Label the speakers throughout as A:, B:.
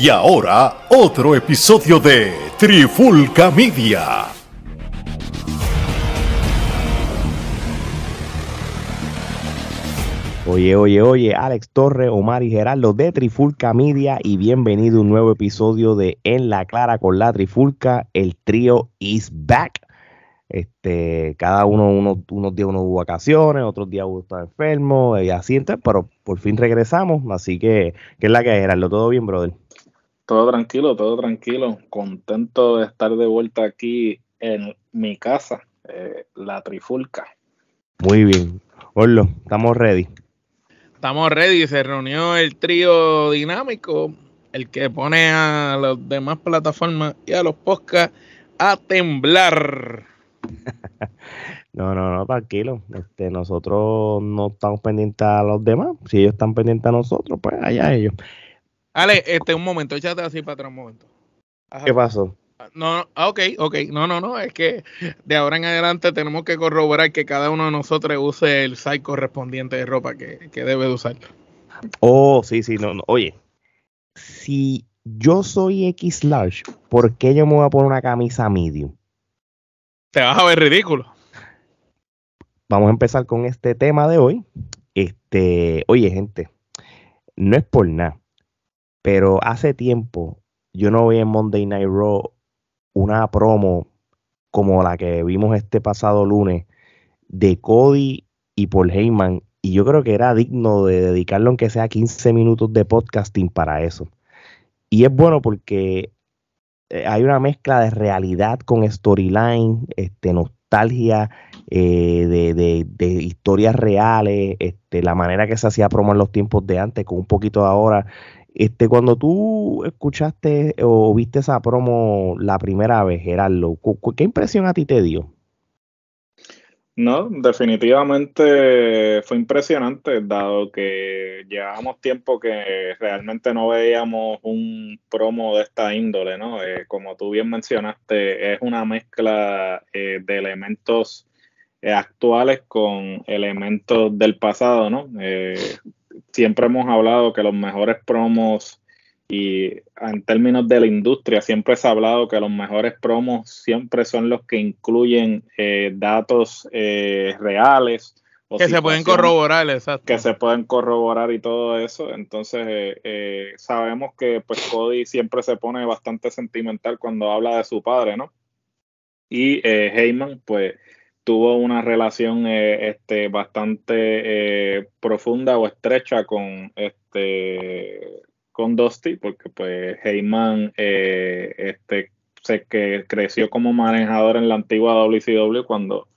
A: Y ahora, otro episodio de Trifulca Media.
B: Oye, oye, oye, Alex Torre, Omar y Gerardo de Trifulca Media y bienvenido a un nuevo episodio de En la Clara con la Trifulca. El trío is back. Este, cada uno, unos, unos días uno hubo vacaciones, otros días uno estaba enfermo y así, entonces, pero por fin regresamos. Así que, ¿qué es la que es, Gerardo? ¿Todo bien, brother?
C: Todo tranquilo, todo tranquilo. Contento de estar de vuelta aquí en mi casa, eh, la Trifulca.
B: Muy bien. Orlo, estamos ready.
D: Estamos ready, se reunió el trío dinámico, el que pone a las demás plataformas y a los podcasts a temblar.
B: no, no, no, tranquilo. Este, nosotros no estamos pendientes a los demás. Si ellos están pendientes a nosotros, pues allá ellos.
D: Ale, este, un momento, échate así para atrás un momento.
B: ¿Qué pasó?
D: No, no, ah, ok, ok. No, no, no. Es que de ahora en adelante tenemos que corroborar que cada uno de nosotros use el size correspondiente de ropa que, que debe de usar.
B: Oh, sí, sí, no, no. Oye, si yo soy X large, ¿por qué yo me voy a poner una camisa medium?
D: Te vas a ver ridículo.
B: Vamos a empezar con este tema de hoy. Este, oye, gente, no es por nada, pero hace tiempo yo no vi en Monday Night Raw una promo como la que vimos este pasado lunes de Cody y Paul Heyman. Y yo creo que era digno de dedicarlo aunque sea 15 minutos de podcasting para eso. Y es bueno porque eh, hay una mezcla de realidad con storyline, este, nostalgia eh, de, de, historias reales, este, la manera que se hacía promo en los tiempos de antes, con un poquito de ahora. Este, cuando tú escuchaste o viste esa promo la primera vez, Gerardo, ¿qué impresión a ti te dio?
C: No, definitivamente fue impresionante, dado que llevábamos tiempo que realmente no veíamos un promo de esta índole, ¿no? Eh, como tú bien mencionaste, es una mezcla eh, de elementos eh, actuales con elementos del pasado, ¿no? Siempre hemos hablado que los mejores promos y en términos de la industria siempre se ha hablado que los mejores promos siempre son los que incluyen eh, datos eh, reales.
D: que se pueden corroborar, exacto.
C: Que se pueden corroborar y todo eso. Entonces eh, sabemos que pues Cody siempre se pone bastante sentimental cuando habla de su padre, ¿no? Y Heyman pues tuvo una relación eh, este, bastante eh, profunda o estrecha con este con Dusty, porque pues Heyman eh, este, sé que creció como manejador en la antigua WCW cuando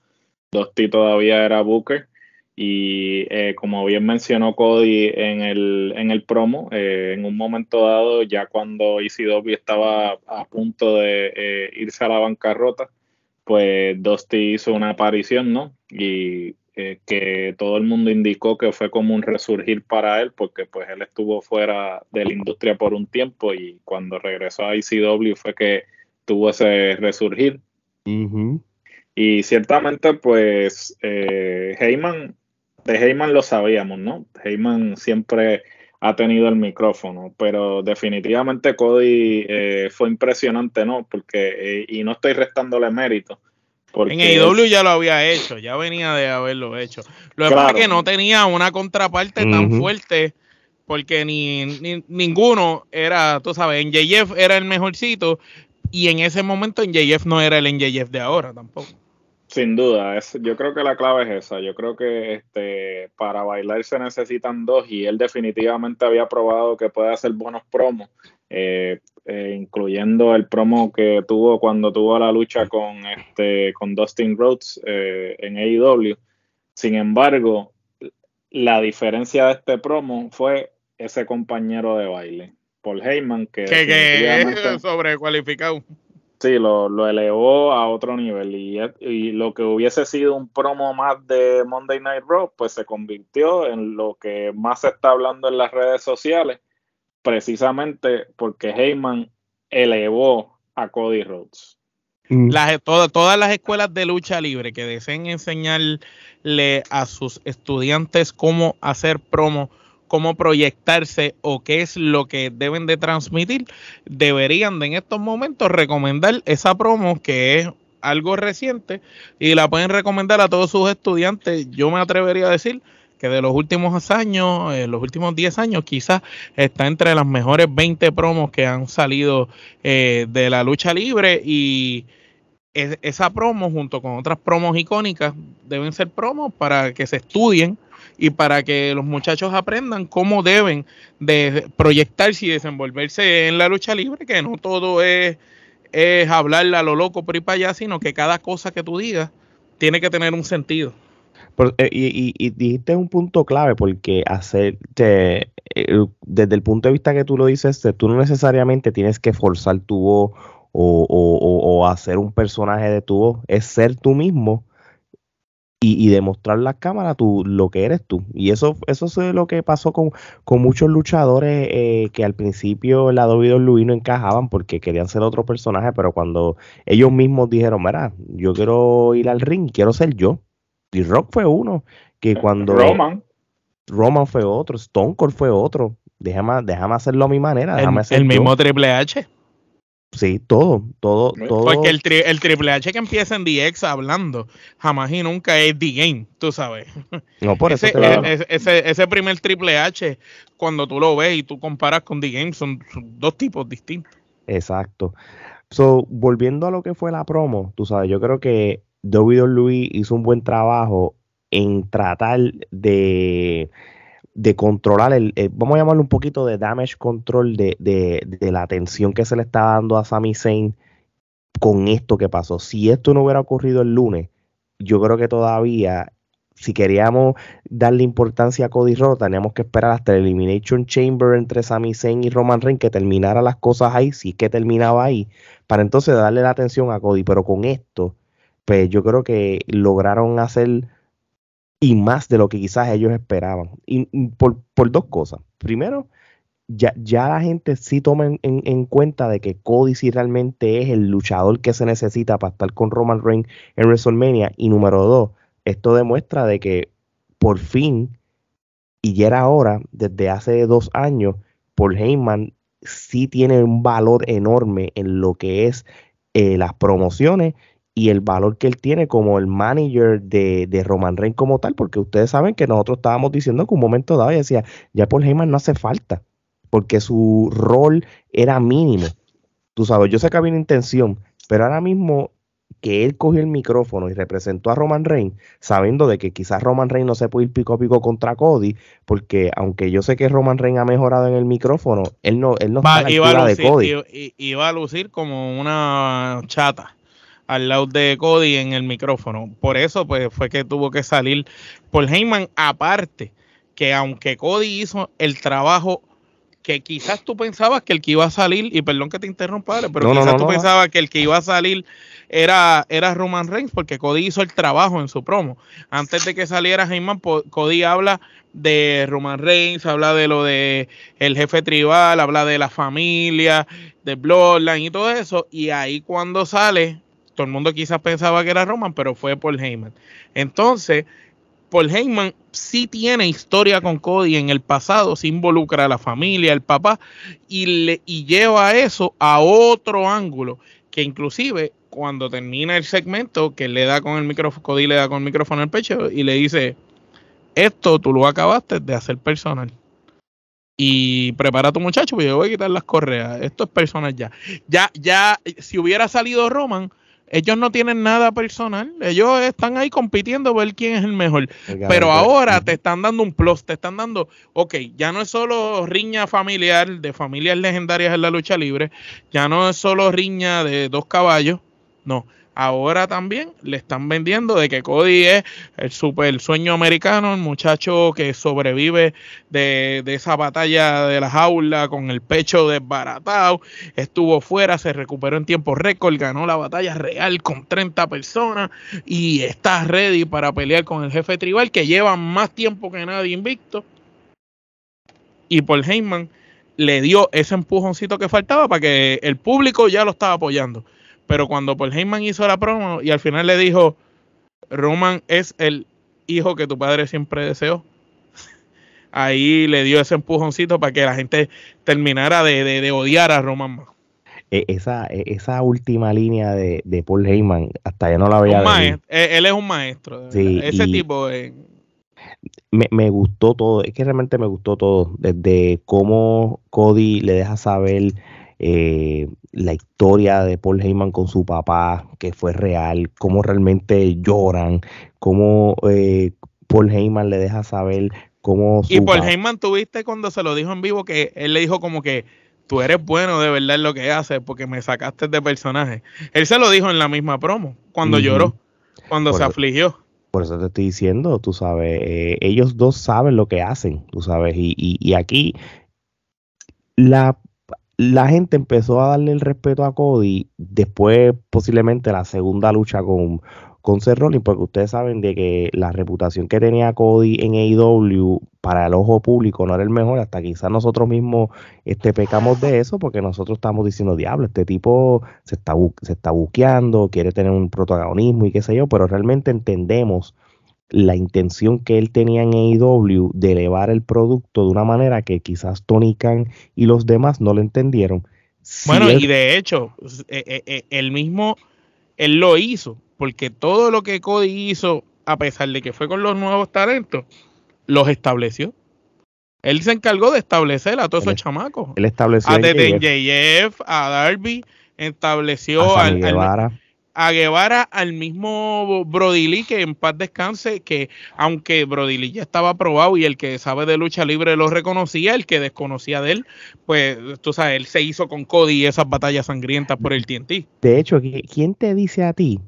C: Dusty todavía era Booker. Y como bien mencionó Cody en el, en el promo, en un momento dado, ya cuando ECW estaba a punto de irse a la bancarrota, pues Dusty hizo una aparición, ¿no? Y eh, que todo el mundo indicó que fue como un resurgir para él, porque pues él estuvo fuera de la industria por un tiempo y cuando regresó a ICW fue que tuvo ese resurgir. Y ciertamente pues eh, Heyman, de Heyman lo sabíamos, ¿no? Heyman siempre ha tenido el micrófono, pero definitivamente Cody eh, fue impresionante, ¿no? Porque, eh, y no estoy restándole mérito.
D: en AEW ya lo había hecho, ya venía de haberlo hecho. Lo que pasa es que no tenía una contraparte tan fuerte, porque ni, ninguno era, tú sabes, en JF era el mejorcito, y en ese momento en JF no era el en JF de ahora tampoco.
C: Sin duda, es, yo creo que la clave es esa. Yo creo que este, para bailar se necesitan dos y él definitivamente había probado que puede hacer buenos promos, eh, eh, incluyendo el promo que tuvo cuando tuvo la lucha con, este, con Dustin Rhodes eh, en AEW. Sin embargo, la diferencia de este promo fue ese compañero de baile, Paul Heyman, que,
D: que, que sobrecualificado.
C: Sí, lo, lo, elevó a otro nivel y, y, lo que hubiese sido un promo más de Monday Night Raw, pues se convirtió en lo que más se está hablando en las redes sociales, precisamente porque Heyman elevó a Cody Rhodes.
D: Mm. Las, todas las escuelas de lucha libre que deseen enseñarle a sus estudiantes cómo hacer promo cómo proyectarse o qué es lo que deben de transmitir, deberían de en estos momentos recomendar esa promo que es algo reciente y la pueden recomendar a todos sus estudiantes. Yo me atrevería a decir que de los últimos años, eh, los últimos 10 años, quizás está entre las mejores 20 promos que han salido eh, de la lucha libre y esa promo junto con otras promos icónicas deben ser promos para que se estudien y para que los muchachos aprendan cómo deben de proyectarse y desenvolverse en la lucha libre, que no todo es, es hablarle a lo loco por ir para allá, sino que cada cosa que tú digas tiene que tener un sentido.
B: Eh, y, dijiste un punto clave porque hacer eh, desde el punto de vista que tú lo dices, tú no necesariamente tienes que forzar tu voz o, hacer un personaje de tu voz, es ser tú mismo y, demostrar la cámara tú, lo que eres tú. Y eso, eso es lo que pasó con, con muchos luchadores eh, que al principio la WWE no encajaban porque querían ser otro personaje, pero cuando ellos mismos dijeron, mira, yo quiero ir al ring, quiero ser yo. Y Rock fue uno que cuando...
C: Roman.
B: Roman fue otro, Stone Cold fue otro. Déjame, déjame hacerlo a mi manera. Déjame
D: el, el mismo Triple H.
B: Sí, todo, todo, todo.
D: Porque el, el Triple H que empieza en DX hablando, jamás y nunca es The Game, tú sabes.
B: No, por eso.
D: Ese, ese, ese, primer Triple H, cuando tú lo ves y tú comparas con The Game, son, dos tipos distintos.
B: Exacto. So, volviendo a lo que fue la promo, tú sabes, yo creo que WWE hizo un buen trabajo en tratar de de controlar el, eh, vamos a llamarlo un poquito de damage control de, de, la atención que se le está dando a Sami Zayn con esto que pasó. Si esto no hubiera ocurrido el lunes, yo creo que todavía, si queríamos darle importancia a Cody Rhodes, teníamos que esperar hasta el Elimination Chamber entre Sami Zayn y Roman Reigns que terminara las cosas ahí, si es que terminaba ahí, para entonces darle la atención a Cody. Pero con esto, pues yo creo que lograron hacer y más de lo que quizás ellos esperaban. Y, por, dos cosas. Primero, ya, ya, la gente sí toma en, cuenta de que Cody sí realmente es el luchador que se necesita para estar con Roman Reigns en WrestleMania. Y número dos, esto demuestra de que por fin, y ya era hora, desde hace dos años, Paul Heyman sí tiene un valor enorme en lo que es eh, las promociones y el valor que él tiene como el manager de, de, Roman Reigns como tal, porque ustedes saben que nosotros estábamos diciendo que un momento dado y decía, ya Paul Heyman no hace falta, porque su rol era mínimo. Tú sabes, yo sé que había una intención, pero ahora mismo que él cogió el micrófono y representó a Roman Reigns, sabiendo de que quizás Roman Reigns no se puede ir pico a pico contra Cody, porque aunque yo sé que Roman Reigns ha mejorado en el micrófono, él no, él no
D: está a la de Cody. Iba, a lucir como una chata al lado de Cody en el micrófono. Por eso pues fue que tuvo que salir por Heyman aparte que aunque Cody hizo el trabajo que quizás tú pensabas que el que iba a salir, y perdón que te interrumpa, pero quizás tú pensabas que el que iba a salir era, era Roman Reigns, porque Cody hizo el trabajo en su promo. Antes de que saliera Heyman, Cody habla de Roman Reigns, habla de lo de el jefe tribal, habla de la familia, de Bloodline y todo eso, y ahí cuando sale todo el mundo quizás pensaba que era Roman, pero fue Paul Heyman. Entonces, Paul Heyman sí tiene historia con Cody en el pasado, se involucra a la familia, el papá, y, le, y lleva eso a otro ángulo, que inclusive cuando termina el segmento, que le da con el micrófono, Cody le da con el micrófono el pecho y le dice, esto tú lo acabaste de hacer personal. Y prepara a tu muchacho, porque yo voy a quitar las correas. Esto es personal ya. Ya, ya, si hubiera salido Roman, ellos no tienen nada personal. Ellos están ahí compitiendo ver quién es el mejor. Pero ahora te están dando un plus, te están dando, ok, ya no es solo riña familiar de familias legendarias en la lucha libre, ya no es solo riña de dos caballos, no ahora también le están vendiendo de que Cody es el super sueño americano, el muchacho que sobrevive de, esa batalla de la jaula con el pecho desbaratado, estuvo fuera, se recuperó en tiempo récord, ganó la batalla real con 30 personas y está ready para pelear con el jefe tribal que lleva más tiempo que nadie invicto. Y Paul Heyman le dio ese empujoncito que faltaba para que el público ya lo estaba apoyando. Pero cuando Paul Heyman hizo la promo y al final le dijo, Roman es el hijo que tu padre siempre deseó. ahí le dio ese empujoncito para que la gente terminara de, odiar a Roman más.
B: E, esa, e, esa última línea de, Paul Heyman, hasta ya no la veía.
D: E, él es un maestro. ese tipo.
B: Me, me, gustó todo, es que realmente me gustó todo, desde cómo Cody le deja saber eh, la historia de Paul Heyman con su papá, que fue real, cómo realmente lloran, cómo eh, Paul Heyman le deja saber cómo...
D: y Paul Heyman tuviste cuando se lo dijo en vivo que él le dijo como que tú eres bueno de verdad en lo que haces porque me sacaste de personaje. Él se lo dijo en la misma promo, cuando lloró, cuando se afligió.
B: Por eso te estoy diciendo, tú sabes, eh, ellos dos saben lo que hacen, tú sabes, y, y, y aquí la la gente empezó a darle el respeto a Cody después posiblemente la segunda lucha con, con Seth Rollins, porque ustedes saben de que la reputación que tenía Cody en AEW para el ojo público no era el mejor, hasta quizás nosotros mismos este, pecamos de eso, porque nosotros estamos diciendo, diablo, este tipo se está, se está buqueando, quiere tener un protagonismo y qué sé yo, pero realmente entendemos la intención que él tenía en AEW de elevar el producto de una manera que quizás Tony Khan y los demás no lo entendieron.
D: bueno, y de hecho, eh, eh, eh, él mismo, él lo hizo, porque todo lo que Cody hizo, a pesar de que fue con los nuevos talentos, los estableció. Él se encargó de establecer a todos esos chamacos.
B: Él estableció
D: a JF, a Darby, estableció
B: a al,
D: a Guevara al mismo Brody Lee, que en paz descanse, que aunque Brody Lee ya estaba aprobado y el que sabe de lucha libre lo reconocía, el que desconocía de él, pues tú sabes, él se hizo con Cody esas batallas sangrientas por el TNT.
B: De hecho, ¿quién te dice a ti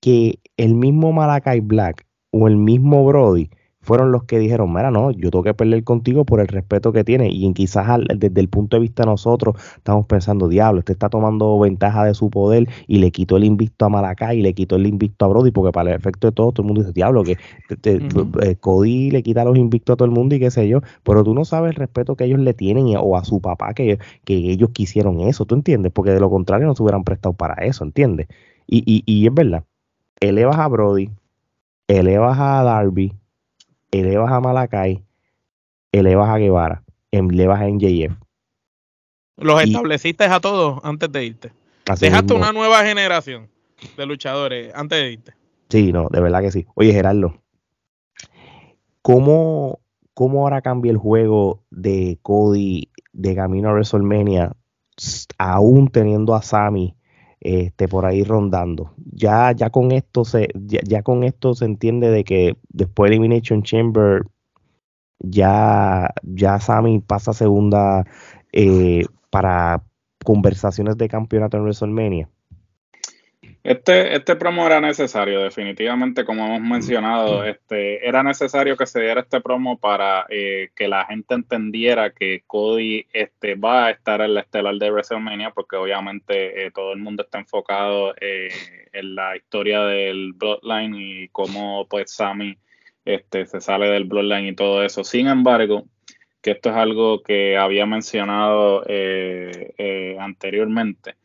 B: que el mismo Malakai Black o el mismo Brody fueron los que dijeron, mira, no, yo tengo que pelear contigo por el respeto que tiene. Y quizás desde el punto de vista de nosotros estamos pensando, diablo, este está tomando ventaja de su poder y le quitó el invicto a Malacay y le quitó el invicto a Brody, porque para el efecto de todo, todo el mundo dice, diablo, que eh, Cody le quita los invictos a todo el mundo y qué sé yo, pero tú no sabes el respeto que ellos le tienen o a su papá que, que ellos quisieron eso, ¿tú entiendes? Porque de lo contrario no se hubieran prestado para eso, ¿entiendes? Y, y, y es verdad, elevas a Brody, elevas a Darby, elevas a Malakai, elevas a Guevara, elevas a NJF.
D: Los estableciste a todos antes de irte. Dejaste una nueva generación de luchadores antes de irte.
B: Sí, no, de verdad que sí. Oye, Gerardo, ¿cómo, cómo ahora cambia el juego de Cody de camino a WrestleMania, aún teniendo a Sammy este, por ahí rondando. Ya, ya con esto se, ya, con esto se entiende de que después de Elimination Chamber, ya, ya Sammy pasa segunda eh, para conversaciones de campeonato en WrestleMania.
C: Este, este promo era necesario, definitivamente, como hemos mencionado, este, era necesario que se diera este promo para eh, que la gente entendiera que Cody este, va a estar en la estelar de WrestleMania, porque obviamente eh, todo el mundo está enfocado eh, en la historia del Bloodline y cómo pues Sammy este, se sale del Bloodline y todo eso. Sin embargo, que esto es algo que había mencionado anteriormente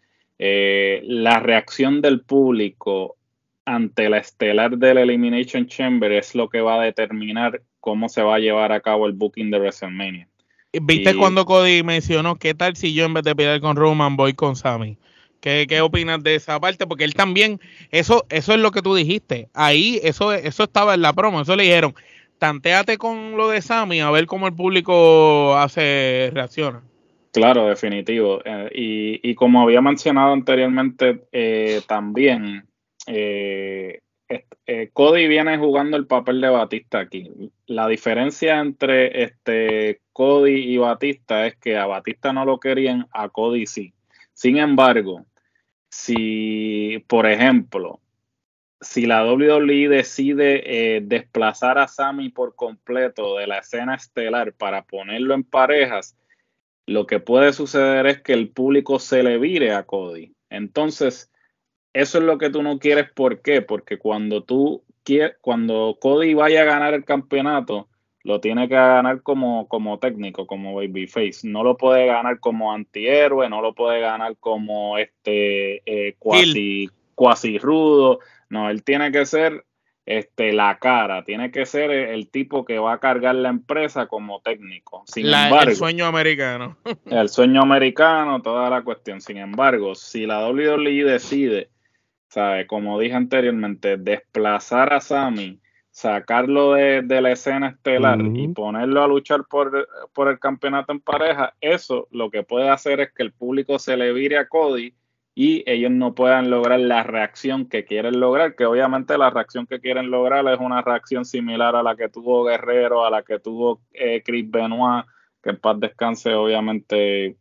C: eh, la reacción del público ante la estelar del Elimination Chamber es lo que va a determinar cómo se va a llevar a cabo el booking de WrestleMania.
D: ¿Viste cuando Cody mencionó qué tal si yo en vez de pelear con Roman voy con Sammy? ¿Qué, ¿Qué, opinas de esa parte? Porque él también, eso, eso es lo que tú dijiste. Ahí, eso, eso estaba en la promo, eso le dijeron, tanteate con lo de Sammy a ver cómo el público hace, reacciona.
C: Claro, definitivo. Eh, y, como había mencionado anteriormente, eh, también eh, Cody viene jugando el papel de Batista aquí. La diferencia entre este Cody y Batista es que a Batista no lo querían, a Cody sí. Sin embargo, si, por ejemplo, si la WWE decide desplazar a Sammy por completo de la escena estelar para ponerlo en parejas, lo que puede suceder es que el público se le vire a Cody. Entonces, eso es lo que tú no quieres. ¿Por qué? Porque cuando tú quieres, cuando Cody vaya a ganar el campeonato, lo tiene que ganar como, como técnico, como babyface. No lo puede ganar como antihéroe, no lo puede ganar como este eh, cuasi, rudo. No, él tiene que ser este, la cara, tiene que ser el, tipo que va a cargar la empresa como técnico. Sin embargo,
D: el sueño americano.
C: el sueño americano, toda la cuestión. Sin embargo, si la WWE decide, ¿sabe? como dije anteriormente, desplazar a Sami, sacarlo de, la escena estelar y ponerlo a luchar por, por el campeonato en pareja, eso lo que puede hacer es que el público se le vire a Cody y ellos no puedan lograr la reacción que quieren lograr, que obviamente la reacción que quieren lograr es una reacción similar a la que tuvo Guerrero, a la que tuvo eh, Chris Benoit, que en paz descanse obviamente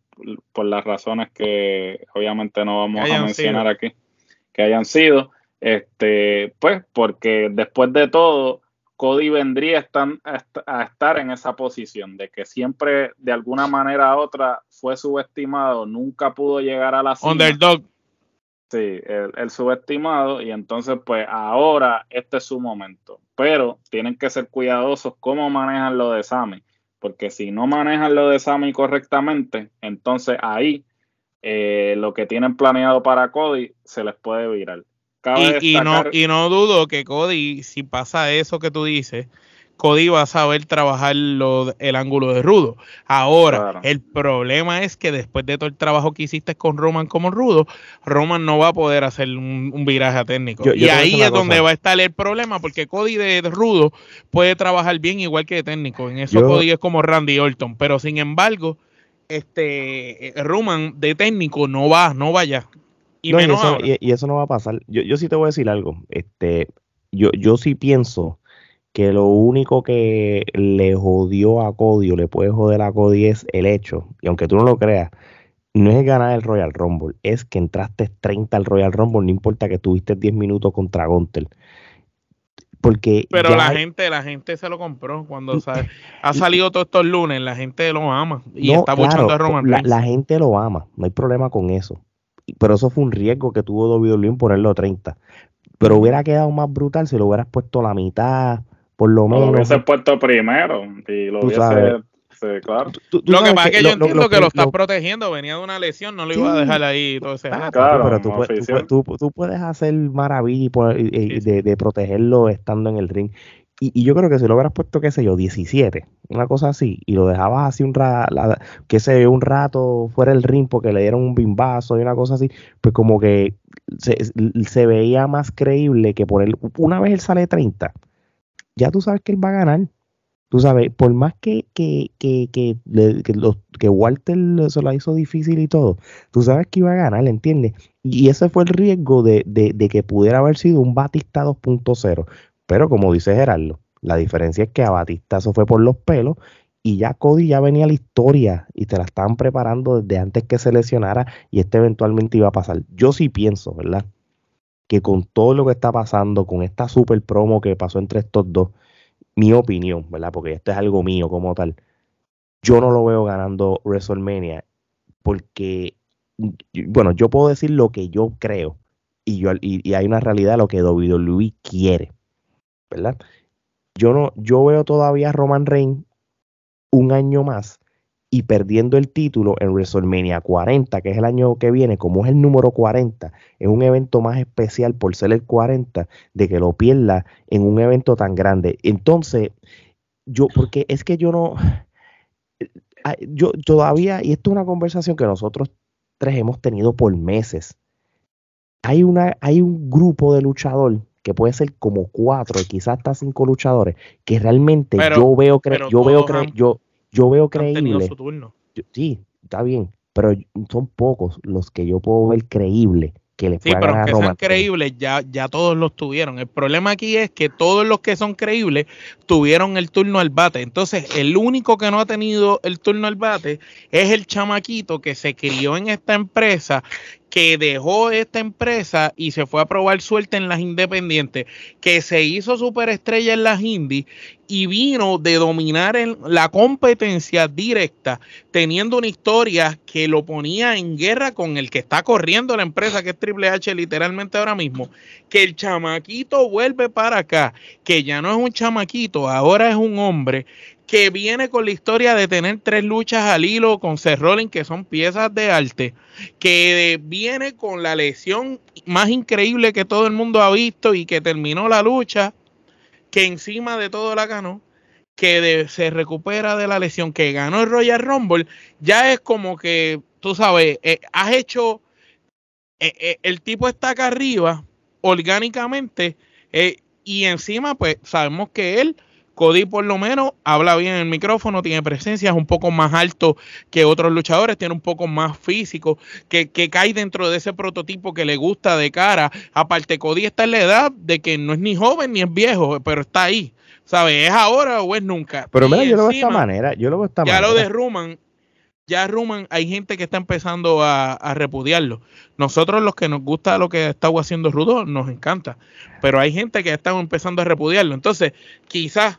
C: por las razones que obviamente no vamos a mencionar aquí, que hayan sido, este, pues porque después de todo, Cody vendría a estar en esa posición de que siempre de alguna manera u otra fue subestimado, nunca pudo llegar a la
D: cima. Underdog.
C: Sí, el, subestimado y entonces pues ahora este es su momento. Pero tienen que ser cuidadosos cómo manejan lo de Sami, porque si no manejan lo de Sami correctamente, entonces ahí eh, lo que tienen planeado para Cody se les puede virar.
D: Y, no, y no dudo que Cody, si pasa eso que tú dices, Cody va a saber trabajar el ángulo de rudo. Ahora, el problema es que después de todo el trabajo que hiciste con Roman como rudo, Roman no va a poder hacer un, viraje técnico. y ahí es donde va a estar el problema, porque Cody de, rudo puede trabajar bien igual que de técnico. En eso Cody es como Randy Orton. Pero sin embargo, este Roman de técnico no va, no vaya.
B: Y, eso, no va a pasar. Yo, yo sí te voy a decir algo. Este, yo, yo sí pienso que lo único que le jodió a Cody o le puede joder a Cody es el hecho, y aunque tú no lo creas, no es ganar el Royal Rumble, es que entraste 30 al Royal Rumble, no importa que tuviste 10 minutos contra Gunter. Porque
D: Pero la gente, la gente se lo compró cuando ha salido todos estos lunes, la gente lo ama y está claro, a Roman
B: la, la, gente lo ama, no hay problema con eso pero eso fue un riesgo que tuvo WWE en ponerlo 30. Pero hubiera quedado más brutal si lo hubieras puesto la mitad, por lo menos. Lo
C: hubiese puesto primero y lo hubiese. claro.
D: lo que pasa es que, yo entiendo que lo, estás protegiendo, venía de una lesión, no lo iba a dejar ahí todo ese
B: ah, claro, pero tú, puedes, tú, puedes hacer maravilla de, de, protegerlo estando en el ring. Y, yo creo que si lo hubieras puesto, qué sé yo, 17, una cosa así, y lo dejabas así un rato, qué sé un rato fuera del ring porque le dieron un bimbazo y una cosa así, pues como que se, veía más creíble que por él, una vez él sale 30, ya tú sabes que él va a ganar. Tú sabes, por más que, que, que, que, que Walter se la hizo difícil y todo, tú sabes que iba a ganar, ¿entiendes? Y ese fue el riesgo de, de, de que pudiera haber sido un Batista 2.0. Pero como dice Gerardo, la diferencia es que a Batista eso fue por los pelos y ya Cody ya venía la historia y te la estaban preparando desde antes que se lesionara y este eventualmente iba a pasar. Yo sí pienso, ¿verdad? Que con todo lo que está pasando, con esta super promo que pasó entre estos dos, mi opinión, ¿verdad? Porque esto es algo mío como tal. Yo no lo veo ganando WrestleMania porque, bueno, yo puedo decir lo que yo creo y, yo, y, hay una realidad de lo que WWE quiere. ¿Verdad? Yo no, yo veo todavía a Roman Reigns un año más y perdiendo el título en WrestleMania 40, que es el año que viene, como es el número 40, es un evento más especial por ser el 40, de que lo pierda en un evento tan grande. Entonces, yo, porque es que yo no, yo todavía, y esto es una conversación que nosotros tres hemos tenido por meses, hay, una, hay un grupo de luchadores que puede ser como cuatro y quizás hasta cinco luchadores, que realmente yo veo yo veo yo, yo veo creíble. sí, está bien, pero son pocos los que yo puedo ver creíble que les sí, pero
D: que sean creíbles, ya, ya todos los tuvieron. El problema aquí es que todos los que son creíbles tuvieron el turno al bate. Entonces, el único que no ha tenido el turno al bate es el chamaquito que se crió en esta empresa que dejó esta empresa y se fue a probar suerte en las independientes, que se hizo superestrella en las indies y vino de dominar en la competencia directa, teniendo una historia que lo ponía en guerra con el que está corriendo la empresa, que es Triple H literalmente ahora mismo, que el chamaquito vuelve para acá, que ya no es un chamaquito, ahora es un hombre que viene con la historia de tener tres luchas al hilo con Seth Rollins, que son piezas de arte, que viene con la lesión más increíble que todo el mundo ha visto y que terminó la lucha que encima de todo la ganó, que se recupera de la lesión, que ganó el Royal Rumble, ya es como que, tú sabes, eh, has hecho, eh, eh, el tipo está acá arriba orgánicamente y encima pues sabemos que él Cody por lo menos habla bien en el micrófono, tiene presencia, es un poco más alto que otros luchadores, tiene un poco más físico, que, que, cae dentro de ese prototipo que le gusta de cara. Aparte, Cody está en la edad de que no es ni joven ni es viejo, pero está ahí. ¿Sabes? ¿Es ahora o es nunca?
B: Pero mira, yo lo veo de esta manera, yo lo veo esta
D: ya
B: manera.
D: lo de Ruman, ya Ruman, hay gente que está empezando a, a, repudiarlo. Nosotros los que nos gusta lo que está haciendo Rudo, nos encanta. Pero hay gente que está empezando a repudiarlo. Entonces, quizás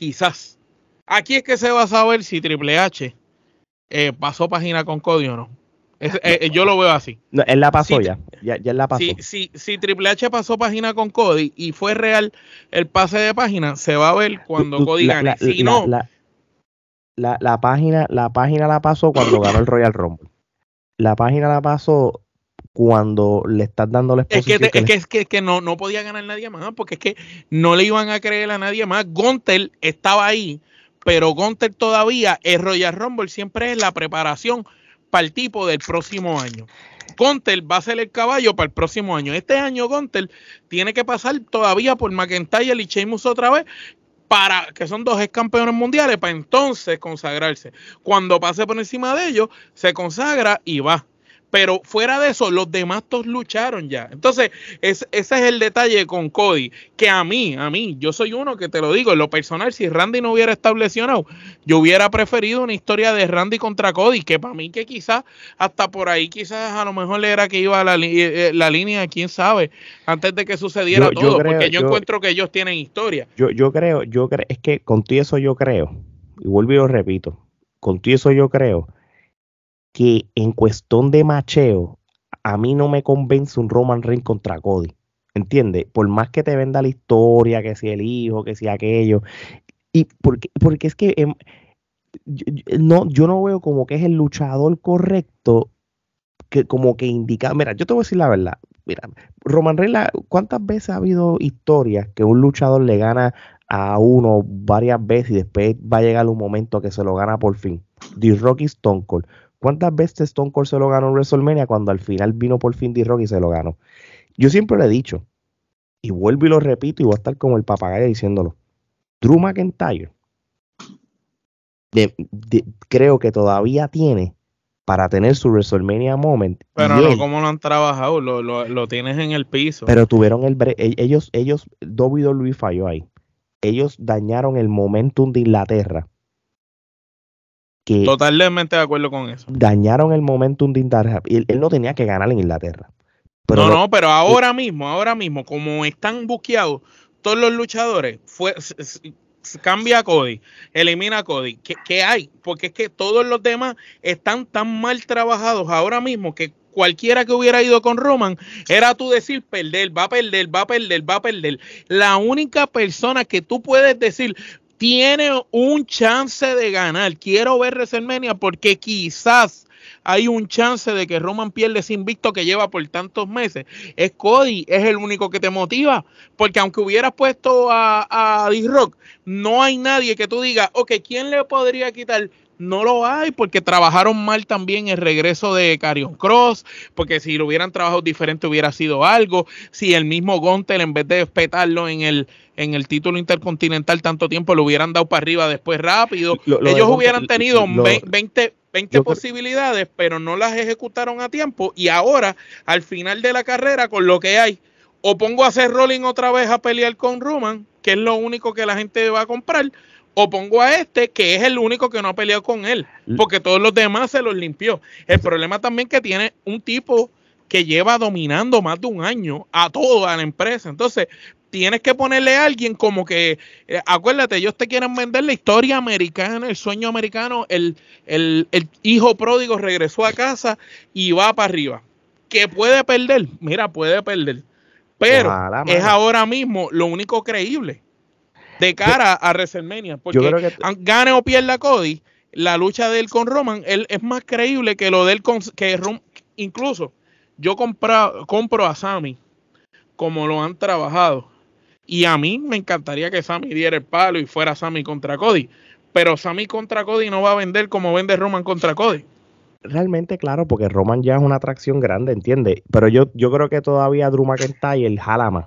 D: quizás. Aquí es que se va a saber si Triple H eh, pasó página con Cody o no. Eh, eh, yo lo veo así.
B: él la pasó ya. ya. Ya la pasó.
D: Si, si, Triple H pasó página con Cody y fue real el pase de página, se va a ver cuando Cody gane. si no.
B: La, la, página, la página la pasó cuando ganó el Royal Rumble. La página la pasó cuando le estás dando la
D: exposición. Es que, es, que, que, no, no podía ganar nadie más, porque es que no le iban a creer a nadie más. Gontel estaba ahí, pero Gontel todavía, el Royal Rumble siempre es la preparación para el tipo del próximo año. Gontel va a ser el caballo para el próximo año. Este año Gontel tiene que pasar todavía por McIntyre y Sheamus otra vez para que son dos ex campeones mundiales para entonces consagrarse. Cuando pase por encima de ellos, se consagra y va. Pero fuera de eso, los demás todos lucharon ya. Entonces, ese es el detalle con Cody. Que a mí, a mí, yo soy uno que te lo digo, en lo personal, si Randy no hubiera estado lesionado, yo hubiera preferido una historia de Randy contra Cody, que para mí que quizás, hasta por ahí, quizás a lo mejor era que iba a la, eh, la línea, quién sabe, antes de que sucediera todo, porque yo, encuentro que ellos tienen historia.
B: Yo, yo creo, yo creo, es que con todo eso yo creo, y vuelvo y lo repito, con todo eso yo creo que en cuestión de macheo, a mí no me convence un Roman Reigns contra Cody. ¿Entiendes? Por más que te venda la historia, que si el hijo, que si aquello. Y porque, porque es que em, yo, no, yo no veo como que es el luchador correcto que como que indica. Mira, yo te voy a decir la verdad. Mira, Roman Reigns, ¿cuántas veces ha habido historias que un luchador le gana a uno varias veces y después va a llegar un momento que se lo gana por fin? The Rocky Stone Cold. ¿Cuántas veces Stone Cold se lo ganó en WrestleMania cuando al final vino por fin D-Rock y se lo ganó? Yo siempre lo he dicho, y vuelvo y lo repito, y voy a estar como el papagayo diciéndolo. Drew McIntyre, creo que todavía tiene para tener su WrestleMania moment.
D: Pero no, como lo han trabajado, lo, tienes en el piso.
B: Pero tuvieron el. Ellos, ellos, WWE falló ahí. Ellos dañaron el momentum de Inglaterra
D: Totalmente de acuerdo con eso.
B: Dañaron el momentum de Inglaterra. Él, él no tenía que ganar en Inglaterra.
D: no, no, pero ahora mismo, ahora mismo, como están buqueados todos los luchadores, fue, cambia a Cody, elimina a Cody. ¿Qué, ¿Qué, hay? Porque es que todos los demás están tan mal trabajados ahora mismo que cualquiera que hubiera ido con Roman era tú decir perder, va a perder, va a perder, va a perder. La única persona que tú puedes decir, tiene un chance de ganar. Quiero ver WrestleMania porque quizás hay un chance de que Roman pierda ese invicto que lleva por tantos meses. Es Cody, es el único que te motiva. Porque aunque hubieras puesto a, a D-Rock, no hay nadie que tú digas, ok, ¿quién le podría quitar? No lo hay porque trabajaron mal también el regreso de Carion Cross, porque si lo hubieran trabajado diferente hubiera sido algo, si el mismo Gontel en vez de petarlo en el en el título intercontinental tanto tiempo lo hubieran dado para arriba después rápido, ellos hubieran tenido 20, 20 posibilidades, pero no las ejecutaron a tiempo. Y ahora al final de la carrera con lo que hay o pongo a hacer Rolling otra vez a pelear con Roman, que es lo único que la gente va a comprar, o pongo a este, que es el único que no ha peleado con él, porque todos los demás se los limpió. El problema también que tiene un tipo que lleva dominando más de un año a toda la empresa. Entonces, tienes que ponerle a alguien como que, eh, acuérdate, ellos te quieren vender la historia americana, el sueño americano, el, el, el hijo pródigo regresó a casa y va para arriba. Que puede perder, mira, puede perder. Pero es ahora mismo lo único creíble de cara a WrestleMania. Porque gane o pierda Cody, la lucha de él con Roman él es más creíble que lo de él con que incluso yo compro a Sammy como lo han trabajado Y a mí me encantaría que Sammy diera el palo y fuera Sammy contra Cody. Pero Sammy contra Cody no va a vender como vende Roman contra Cody.
B: Realmente, claro, porque Roman ya es una atracción grande, ¿entiendes? Pero yo, yo creo que todavía Drew McIntyre jala más.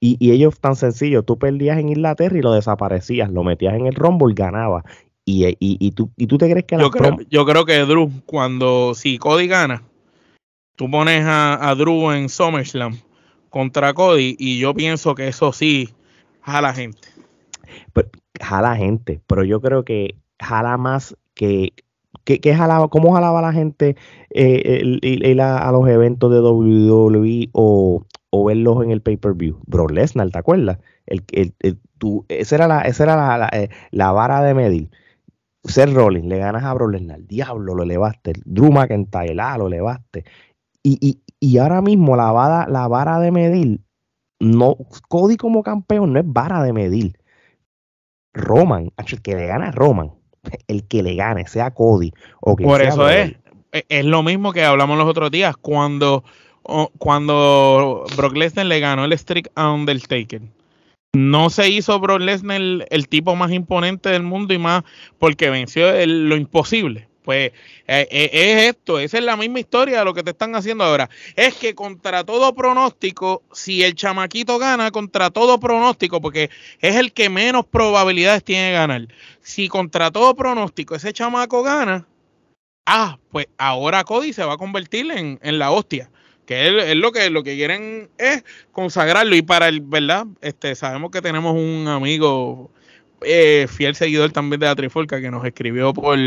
B: Y, y ellos tan sencillo, tú perdías en Inglaterra y lo desaparecías, lo metías en el Rumble, ganaba. Y, y, y, tú, y tú te crees que
D: yo, creo, yo creo que Drew, cuando si Cody gana, tú pones a, a Drew en SummerSlam contra Cody y yo pienso que eso sí jala gente.
B: Pero, jala gente, pero yo creo que jala más que ¿Qué, qué jalaba, ¿Cómo jalaba la gente eh, ir a, los eventos de WWE o, o verlos en el pay-per-view? Bro Lesnar, ¿te acuerdas? El, el, el esa era, la, esa era la, la, eh, la vara de medir. Ser Rollins, le ganas a Bro Lesnar, diablo, lo elevaste. Drew McIntyre, ah, lo elevaste. Y, y, y ahora mismo la vara, la vara de medir, no, Cody como campeón no es vara de medir. Roman, el que le gana a Roman, el que le gane, sea Cody o que
D: Por
B: sea
D: eso es, e, es lo mismo que hablamos los otros días, cuando, cuando Brock Lesnar le ganó el streak a Undertaker. No se hizo Brock Lesnar el, tipo más imponente del mundo y más porque venció lo imposible. Pues eh, eh, es esto, esa es la misma historia de lo que te están haciendo ahora. Es que contra todo pronóstico, si el chamaquito gana, contra todo pronóstico, porque es el que menos probabilidades tiene de ganar. Si contra todo pronóstico ese chamaco gana, ah, pues ahora Cody se va a convertir en, en la hostia que es, lo que lo que quieren es consagrarlo y para el verdad este sabemos que tenemos un amigo eh, fiel seguidor también de la Trifolca que nos escribió por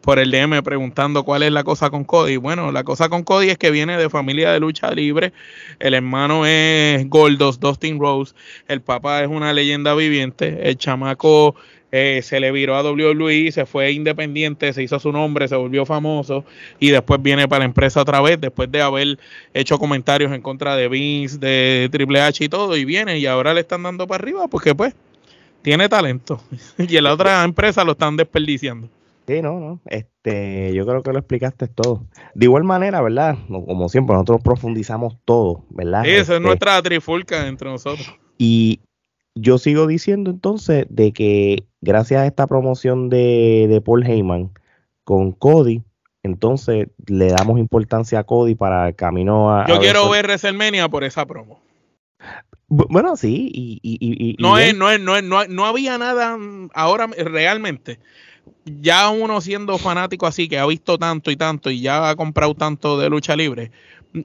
D: por el DM preguntando cuál es la cosa con Cody. Bueno, la cosa con Cody es que viene de familia de lucha libre. El hermano es Goldos, Dustin Rose. El papá es una leyenda viviente. El chamaco eh, se le viró a WWE, se fue independiente, se hizo su nombre, se volvió famoso y después viene para la empresa otra vez, después de haber hecho comentarios en contra de Vince, de Triple H y todo, y viene y ahora le están dando para arriba porque pues tiene talento y en la otra empresa lo están desperdiciando.
B: Sí, no, no. Este, yo creo que lo explicaste todo. De igual manera, ¿verdad? Como siempre, nosotros profundizamos todo, ¿verdad?
D: Sí, esa es este, nuestra trifulca entre nosotros.
B: Y yo sigo diciendo entonces de que gracias a esta promoción de, de Paul Heyman con Cody, entonces le damos importancia a Cody para el camino a.
D: Yo quiero ver WrestleMania por esa promo.
B: Bueno, sí, y, y, y,
D: no, es, no, es, no, es, no, no había nada ahora realmente ya uno siendo fanático así, que ha visto tanto y tanto y ya ha comprado tanto de lucha libre,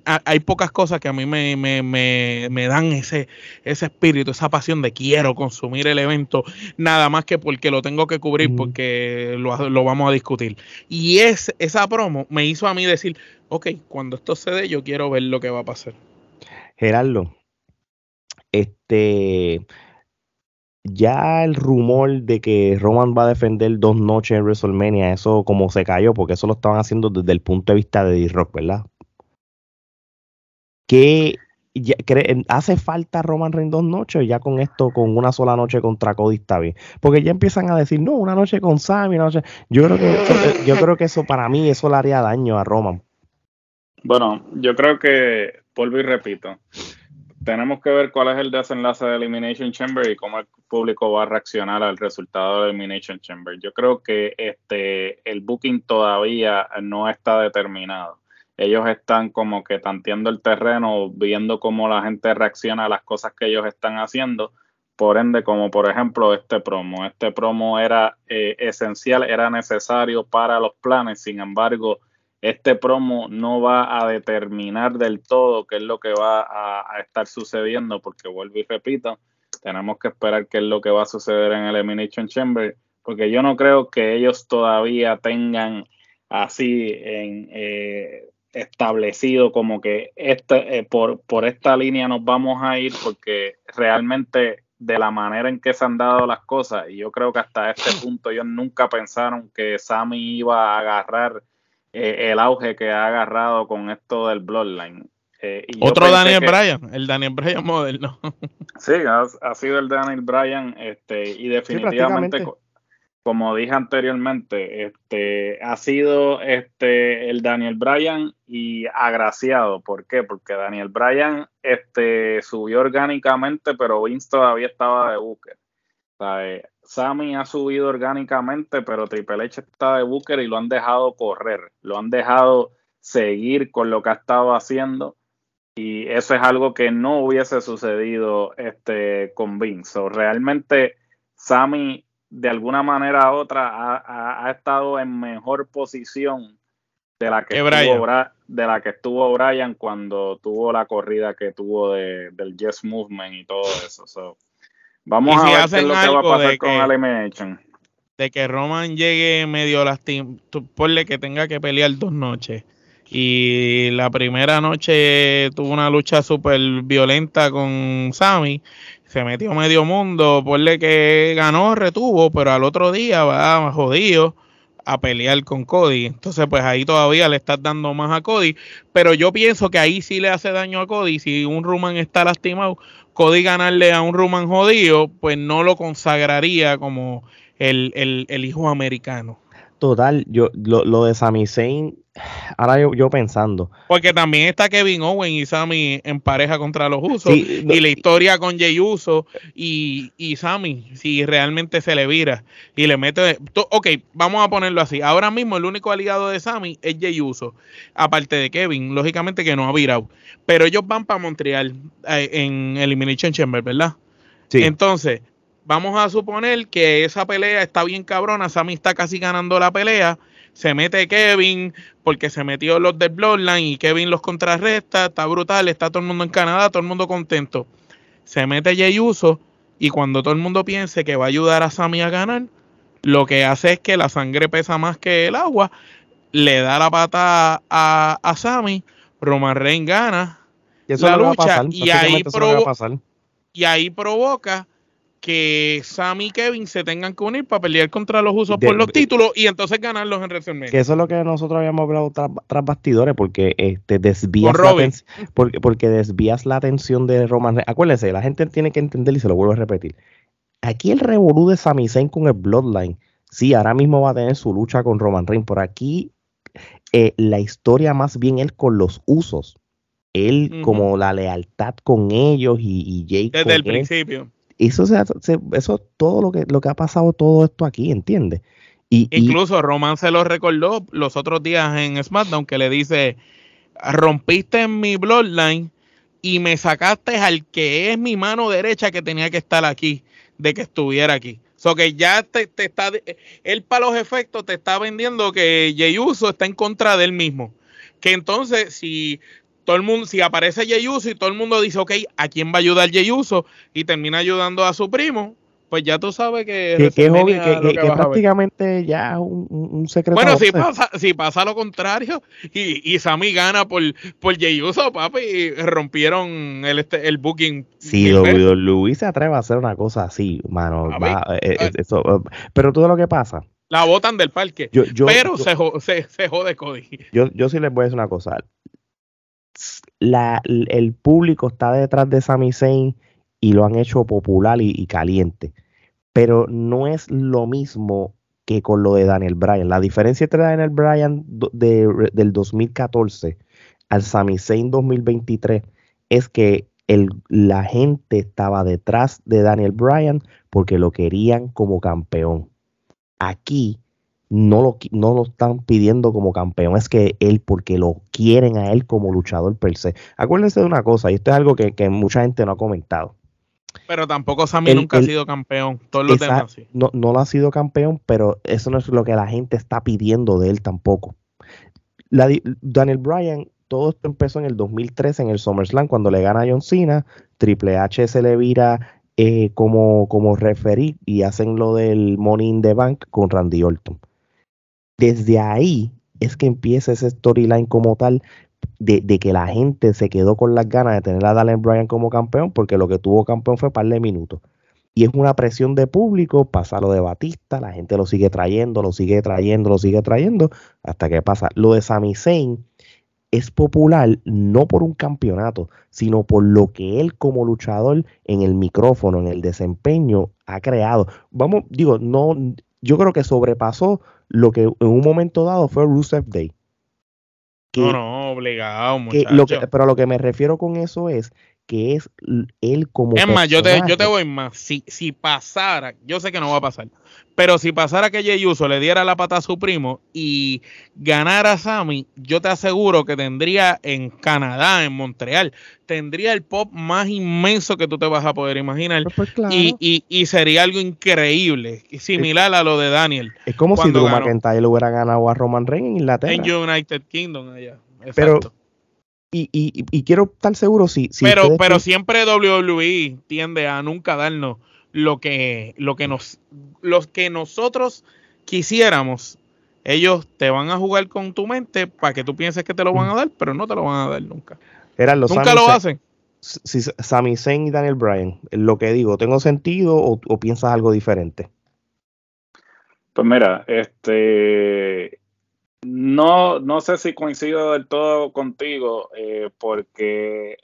D: hay pocas cosas que a mí me, me, me, me, dan ese, ese espíritu, esa pasión de quiero consumir el evento, nada más que porque lo tengo que cubrir, porque lo, lo, vamos a discutir. Y es, esa promo me hizo a mí decir, ok, cuando esto se dé, yo quiero ver lo que va a pasar.
B: Gerardo, este, ya el rumor de que Roman va a defender dos noches en WrestleMania, eso como se cayó, porque eso lo estaban haciendo desde el punto de vista de D-Rock, ¿verdad? ¿Qué hace falta Roman Reigns dos noches? Ya con esto, con una sola noche contra Cody está bien. Porque ya empiezan a decir, no, una noche con Sammy, una noche. Yo creo que, eh, yo creo que eso para mí, eso le haría daño a Roman.
C: Bueno, yo creo que, vuelvo y repito, tenemos que ver cuál es el desenlace de Elimination Chamber y cómo el público va a reaccionar al resultado de Elimination Chamber. Yo creo que este el booking todavía no está determinado. Ellos están como que tanteando el terreno, viendo cómo la gente reacciona a las cosas que ellos están haciendo. Por ende, como por ejemplo este promo. Este promo era eh, esencial, era necesario para los planes. Sin embargo, este promo no va a determinar del todo qué es lo que va a, estar sucediendo, porque vuelvo y repito, tenemos que esperar qué es lo que va a suceder en el Elimination Chamber, porque yo no creo que ellos todavía tengan así en, eh, establecido como que este, eh, por, por esta línea nos vamos a ir, porque realmente de la manera en que se han dado las cosas, y yo creo que hasta este punto ellos nunca pensaron que Sammy iba a agarrar eh, el auge que ha agarrado con esto del Bloodline.
D: Eh, Otro Daniel Bryan, el Daniel Bryan moderno.
C: sí, ha, sido el Daniel Bryan este, y definitivamente como dije anteriormente, este, ha sido este, el Daniel Bryan y agraciado. ¿Por qué? Porque Daniel Bryan este, subió orgánicamente, pero Vince todavía estaba de Booker. Sammy ha subido orgánicamente, pero Triple H está de Booker y lo han dejado correr, lo han dejado seguir con lo que ha estado haciendo. Y eso es algo que no hubiese sucedido este, con Vince. realmente Sammy de alguna manera u otra ha, estado en mejor posición de la que, estuvo, de la que estuvo Brian cuando tuvo la corrida que tuvo del Yes Movement y todo eso. vamos a ver qué es lo que va a pasar con Elimination.
D: De que Roman llegue medio lastimado, ponle que tenga que pelear dos noches. Y la primera noche tuvo una lucha súper violenta con Sammy se metió medio mundo, ponle que ganó, retuvo, pero al otro día va jodido a pelear con Cody. Entonces, pues ahí todavía le estás dando más a Cody. Pero yo pienso que ahí sí le hace daño a Cody. Si un Ruman está lastimado, Cody ganarle a un Ruman jodido, pues no lo consagraría como el, el, el hijo americano.
B: Total, yo lo, lo de Sami Zayn ahora yo, pensando.
D: Porque también está Kevin Owen y Sammy en pareja contra los Usos. y la historia con Jay Uso y, y Sammy, si realmente se le vira y le mete. Ok, vamos a ponerlo así. Ahora mismo el único aliado de Sammy es Jay Uso. Aparte de Kevin, lógicamente que no ha virado. Pero ellos van para Montreal eh, en Elimination Chamber, ¿verdad? Sí. Entonces, vamos a suponer que esa pelea está bien cabrona. Sammy está casi ganando la pelea se mete Kevin porque se metió los de Bloodline y Kevin los contrarresta, está brutal, está todo el mundo en Canadá, todo el mundo contento. Se mete Jey Uso y cuando todo el mundo piense que va a ayudar a Sammy a ganar, lo que hace es que la sangre pesa más que el agua, le da la pata a, a Sammy, Roman Reigns gana la lucha y ahí, y ahí provoca que Sammy y Kevin se tengan que unir para pelear contra los usos por los títulos y entonces ganarlos en WrestleMania.
B: Que eso es lo que nosotros habíamos hablado tras, bastidores, porque este desvías la porque, porque desvías la atención de Roman Reigns. Acuérdense, la gente tiene que entender y se lo vuelvo a repetir. Aquí el revolú de Sami Zayn con el Bloodline, sí, ahora mismo va a tener su lucha con Roman Reigns. Por aquí eh, la historia más bien él con los usos. Él como la lealtad con ellos y, y Jake
D: Desde el principio
B: eso, se, eso todo lo que, lo que ha pasado, todo esto aquí, ¿entiendes?
D: Y, Incluso Roman se lo recordó los otros días en SmackDown que le dice, rompiste en mi bloodline y me sacaste al que es mi mano derecha que tenía que estar aquí, de que estuviera aquí. So que ya te, te está, él para los efectos te está vendiendo que Jey Uso está en contra de él mismo. Que entonces, si todo el mundo, si aparece Jey y todo el mundo dice, ok, ¿a quién va a ayudar Jey Y termina ayudando a su primo, pues ya tú sabes que,
B: que, que, prácticamente ya un, un, secreto.
D: Bueno, si pasa, si pasa lo contrario y, y Sammy gana por, por Jey papi, y rompieron el, este, el booking.
B: Si Luis se atreve a hacer una cosa así, mano, va, eh, eh, eso, pero todo lo que pasa.
D: La botan del parque. pero se, se, se, jode Cody.
B: Yo, yo sí les voy a decir una cosa la, el público está detrás de Sami Zayn y lo han hecho popular y, caliente. Pero no es lo mismo que con lo de Daniel Bryan. La diferencia entre Daniel Bryan de, del 2014 al Sami Zayn 2023 es que el, la gente estaba detrás de Daniel Bryan porque lo querían como campeón. Aquí no lo, no lo están pidiendo como campeón, es que él, porque lo quieren a él como luchador per se. Acuérdense de una cosa, y esto es algo que, mucha gente no ha comentado.
D: Pero tampoco Sammy nunca ha sido campeón, todos los demás sí.
B: No, no lo ha sido campeón, pero eso no es lo que la gente está pidiendo de él tampoco. Daniel Bryan, todo esto empezó en el 2013 en el SummerSlam cuando le gana a John Cena, Triple H se le vira eh, como, como referí y hacen lo del Money in the Bank con Randy Orton desde ahí es que empieza ese storyline como tal de, que la gente se quedó con las ganas de tener a Daniel Bryan como campeón, porque lo que tuvo campeón fue par de minutos. Y es una presión de público, pasa lo de Batista, la gente lo sigue trayendo, lo sigue trayendo, lo sigue trayendo, hasta que pasa. Lo de Sami Zayn es popular no por un campeonato, sino por lo que él como luchador en el micrófono, en el desempeño, ha creado. Vamos, digo, no, yo creo que sobrepasó lo que en un momento dado fue Rusev Day.
D: no, no, obligado,
B: pero lo que me refiero con eso es que es él como.
D: Es más, yo te, yo te voy más. Si, si pasara, yo sé que no va a pasar, pero si pasara que Jey Uso le diera la pata a su primo y ganara a Sammy, yo te aseguro que tendría en Canadá, en Montreal, tendría el pop más inmenso que tú te vas a poder imaginar. Pues, pues, y, y, y, sería algo increíble, similar a lo de Daniel.
B: Es como si Drew McIntyre hubiera ganado a Roman Reigns en Inglaterra.
D: En United Kingdom allá.
B: Exacto. Pero y, y, y, quiero estar seguro si... si
D: pero pero siempre WWE tiende a nunca darnos lo que, lo que nos... Los que nosotros quisiéramos, ellos te van a jugar con tu mente para que tú pienses que te lo van a dar, pero no te lo van a dar nunca. nunca lo hacen.
B: Si, Sami Zayn y Daniel Bryan, lo que digo, ¿tengo sentido o, o piensas algo diferente?
C: Pues mira, este no, no sé si coincido del todo contigo, eh, porque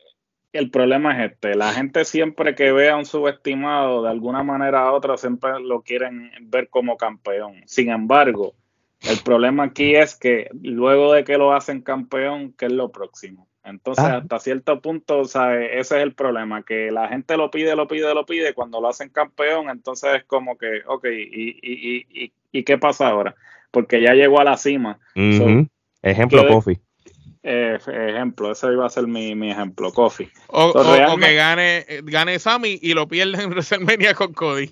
C: el problema es este, la gente siempre que ve a un subestimado de alguna manera u otra siempre lo quieren ver como campeón. Sin embargo, el problema aquí es que luego de que lo hacen campeón, ¿qué es lo próximo? Entonces, ah. hasta cierto punto, ese es el problema, que la gente lo pide, lo pide, lo pide, cuando lo hacen campeón, entonces es como que, ok, ¿y, y, y, y qué pasa ahora? Porque ya llegó a la cima.
B: ejemplo, Kofi.
C: Eh, ejemplo, ese iba a ser mi, ejemplo, Kofi.
D: O, que gane, gane Sammy y lo pierde en WrestleMania con Cody.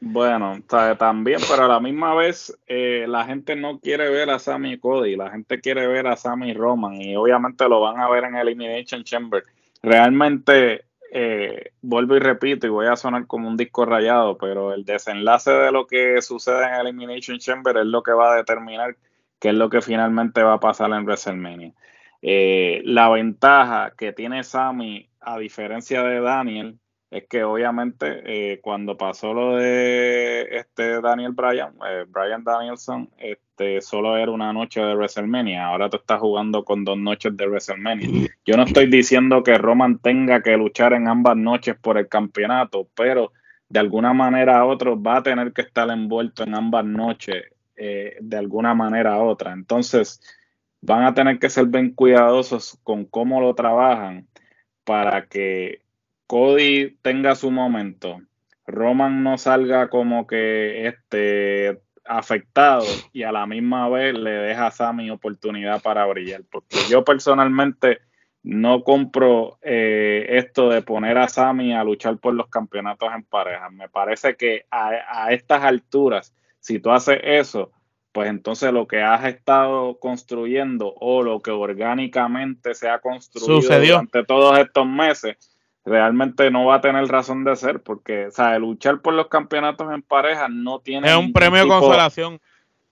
C: bueno, también, pero a la misma vez eh, la gente no quiere ver a Sammy y Cody, la gente quiere ver a Sammy y Roman y obviamente lo van a ver en Elimination Chamber. Realmente eh, vuelvo y repito, y voy a sonar como un disco rayado, pero el desenlace de lo que sucede en Elimination Chamber es lo que va a determinar qué es lo que finalmente va a pasar en WrestleMania. Eh, la ventaja que tiene Sammy, a diferencia de Daniel, es que obviamente eh, cuando pasó lo de este Daniel Bryan, eh, Bryan Danielson, este, solo era una noche de WrestleMania. Ahora tú estás jugando con dos noches de WrestleMania. Yo no estoy diciendo que Roman tenga que luchar en ambas noches por el campeonato, pero de alguna manera u otra va a tener que estar envuelto en ambas noches eh, de alguna manera u otra. Entonces, van a tener que ser bien cuidadosos con cómo lo trabajan para que Cody tenga su momento, Roman no salga como que este afectado y a la misma vez le deja a Sammy oportunidad para brillar. Porque yo personalmente no compro eh, esto de poner a Sammy a luchar por los campeonatos en pareja. Me parece que a, estas alturas, si tú haces eso, pues entonces lo que has estado construyendo o lo que orgánicamente se ha construido durante todos estos meses, realmente no va a tener razón de ser porque, o sea, luchar por los campeonatos en pareja no tiene...
D: Es un premio de consolación.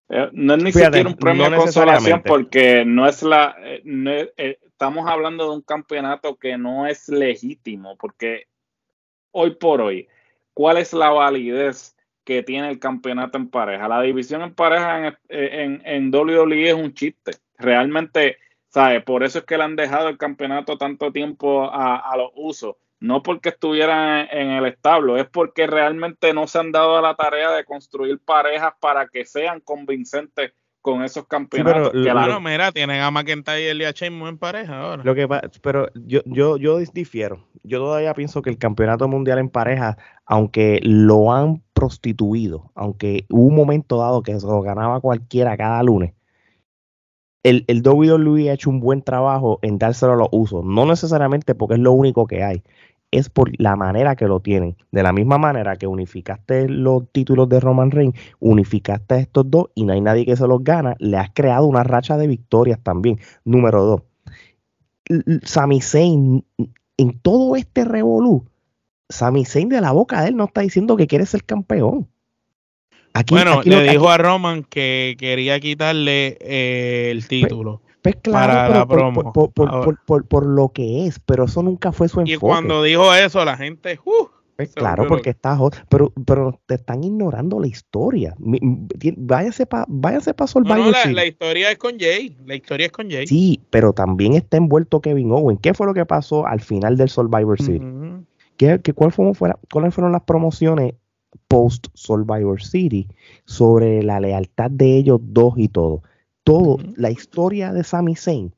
C: Eh, no es ni siquiera un premio de consolación porque no es la... Eh, eh, estamos hablando de un campeonato que no es legítimo porque hoy por hoy, ¿cuál es la validez que tiene el campeonato en pareja? La división en pareja en, en, en WWE es un chiste. Realmente ¿Sabe? Por eso es que le han dejado el campeonato tanto tiempo a, los usos. No porque estuvieran en el establo, es porque realmente no se han dado a la tarea de construir parejas para que sean convincentes con esos campeonatos.
D: pero, claro, mira, tienen a McIntyre y a Sheamus en pareja ahora.
B: Lo que pero yo, yo, yo difiero. Yo todavía pienso que el campeonato mundial en pareja, aunque lo han prostituido, aunque hubo un momento dado que se lo ganaba cualquiera cada lunes, el, el WWE ha hecho un buen trabajo en dárselo a los usos, no necesariamente porque es lo único que hay, es por la manera que lo tienen. De la misma manera que unificaste los títulos de Roman Reigns, unificaste estos dos y no hay nadie que se los gana, le has creado una racha de victorias también. Número dos, Sami Zayn, en todo este revolú, Sami Zayn de la boca de él no está diciendo que quiere ser campeón
D: bueno, le dijo a Roman que quería quitarle eh, el pues, título.
B: Pues, para la promo. Por, lo que es, pero eso nunca fue su enfoque.
D: Y cuando dijo eso, la gente. Uh,
B: pues claro, porque está hot, pero, pero te están ignorando la historia. Váyase para váyase pa Survivor
D: no, no, la, historia es con Jay. La historia es con Jay.
B: Sí, pero también está envuelto Kevin Owen. ¿Qué fue lo que pasó al final del Survivor Series? ¿Qué, qué, cuál fue, ¿Cuáles fueron las promociones post Survivor City sobre la lealtad de ellos dos y todo. Todo, la historia de Sami Zayn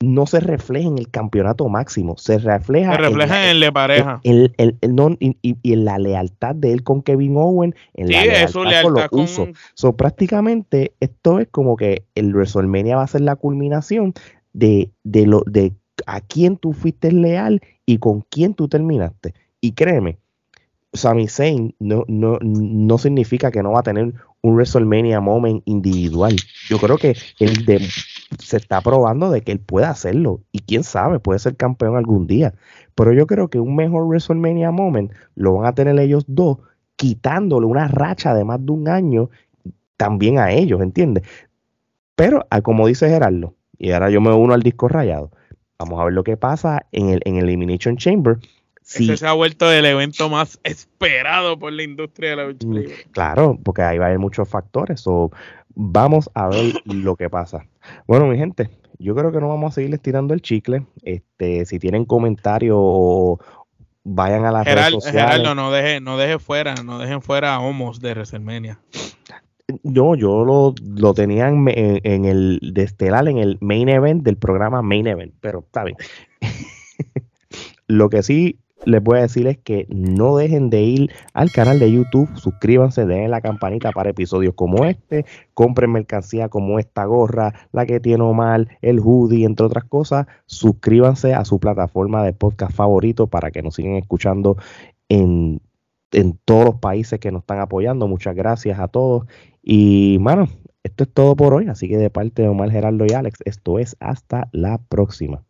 B: no se refleja en el campeonato máximo, se refleja,
D: refleja en, el de pareja.
B: y, en la lealtad de él con Kevin Owen, en la lealtad, con los usos. So, prácticamente esto es como que el WrestleMania va a ser la culminación de, de, lo, de a quién tú fuiste leal y con quién tú terminaste. Y créeme, Sami Zayn no, no, no significa que no va a tener un WrestleMania moment individual. Yo creo que él se está probando de que él puede hacerlo. Y quién sabe, puede ser campeón algún día. Pero yo creo que un mejor WrestleMania moment lo van a tener ellos dos, quitándole una racha de más de un año también a ellos, ¿entiendes? Pero, ah, como dice Gerardo, y ahora yo me uno al disco rayado, vamos a ver lo que pasa en el, en el Elimination Chamber
D: ese se ha vuelto el evento más esperado por la industria de la lucha
B: mm, Claro, porque ahí va a haber muchos factores. vamos a ver lo que pasa. Bueno, mi gente, yo creo que no vamos a seguir estirando el chicle. Este, si tienen comentarios o vayan a las redes sociales.
D: Gerardo, no deje, no deje fuera, no dejen fuera a Homos de WrestleMania.
B: No, yo lo, lo tenía en, en, el de estelar en el main event del programa Main Event, pero está bien. lo que sí les voy a decirles que no dejen de ir al canal de YouTube, suscríbanse, den la campanita para episodios como este, compren mercancía como esta gorra, la que tiene Omar, el hoodie, entre otras cosas, suscríbanse a su plataforma de podcast favorito para que nos sigan escuchando en, en todos los países que nos están apoyando. Muchas gracias a todos y, bueno, esto es todo por hoy, así que de parte de Omar, Gerardo y Alex, esto es hasta la próxima.